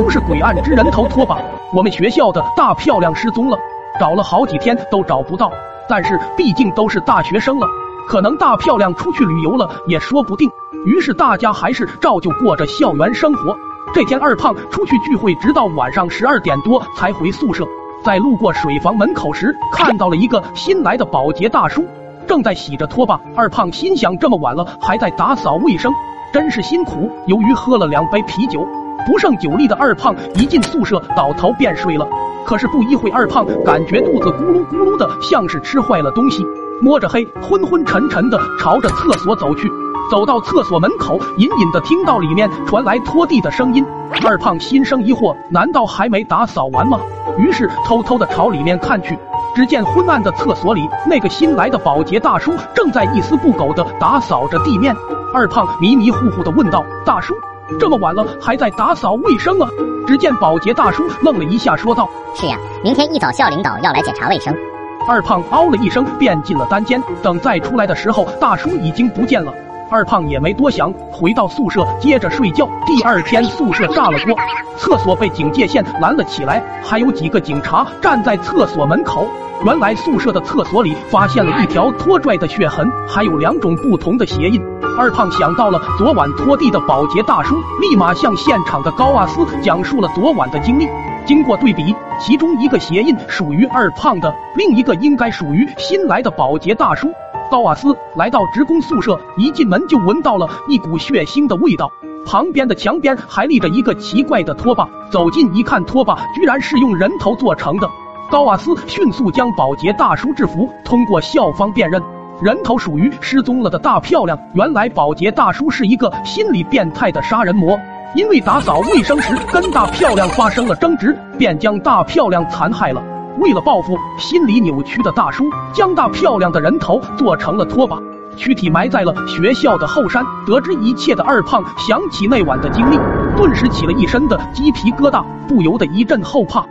都是诡案之人头拖把。我们学校的大漂亮失踪了，找了好几天都找不到。但是毕竟都是大学生了，可能大漂亮出去旅游了也说不定。于是大家还是照旧过着校园生活。这天二胖出去聚会，直到晚上十二点多才回宿舍。在路过水房门口时，看到了一个新来的保洁大叔。正在洗着拖把，二胖心想：这么晚了还在打扫卫生，真是辛苦。由于喝了两杯啤酒，不胜酒力的二胖一进宿舍倒头便睡了。可是不一会，二胖感觉肚子咕噜咕噜的，像是吃坏了东西，摸着黑，昏昏沉沉的朝着厕所走去。走到厕所门口，隐隐的听到里面传来拖地的声音。二胖心生疑惑，难道还没打扫完吗？于是偷偷的朝里面看去。只见昏暗的厕所里，那个新来的保洁大叔正在一丝不苟的打扫着地面。二胖迷迷糊糊的问道：“大叔，这么晚了还在打扫卫生啊？”只见保洁大叔愣了一下，说道：“是呀，明天一早校领导要来检查卫生。”二胖嗷了一声，便进了单间。等再出来的时候，大叔已经不见了。二胖也没多想，回到宿舍接着睡觉。第二天宿舍炸了锅，厕所被警戒线拦了起来，还有几个警察站在厕所门口。原来宿舍的厕所里发现了一条拖拽的血痕，还有两种不同的鞋印。二胖想到了昨晚拖地的保洁大叔，立马向现场的高瓦斯讲述了昨晚的经历。经过对比，其中一个鞋印属于二胖的，另一个应该属于新来的保洁大叔。高瓦斯来到职工宿舍，一进门就闻到了一股血腥的味道。旁边的墙边还立着一个奇怪的拖把，走近一看，拖把居然是用人头做成的。高瓦斯迅速将保洁大叔制服，通过校方辨认，人头属于失踪了的大漂亮。原来保洁大叔是一个心理变态的杀人魔，因为打扫卫生时跟大漂亮发生了争执，便将大漂亮残害了。为了报复，心理扭曲的大叔将大漂亮的人头做成了拖把，躯体埋在了学校的后山。得知一切的二胖想起那晚的经历，顿时起了一身的鸡皮疙瘩，不由得一阵后怕。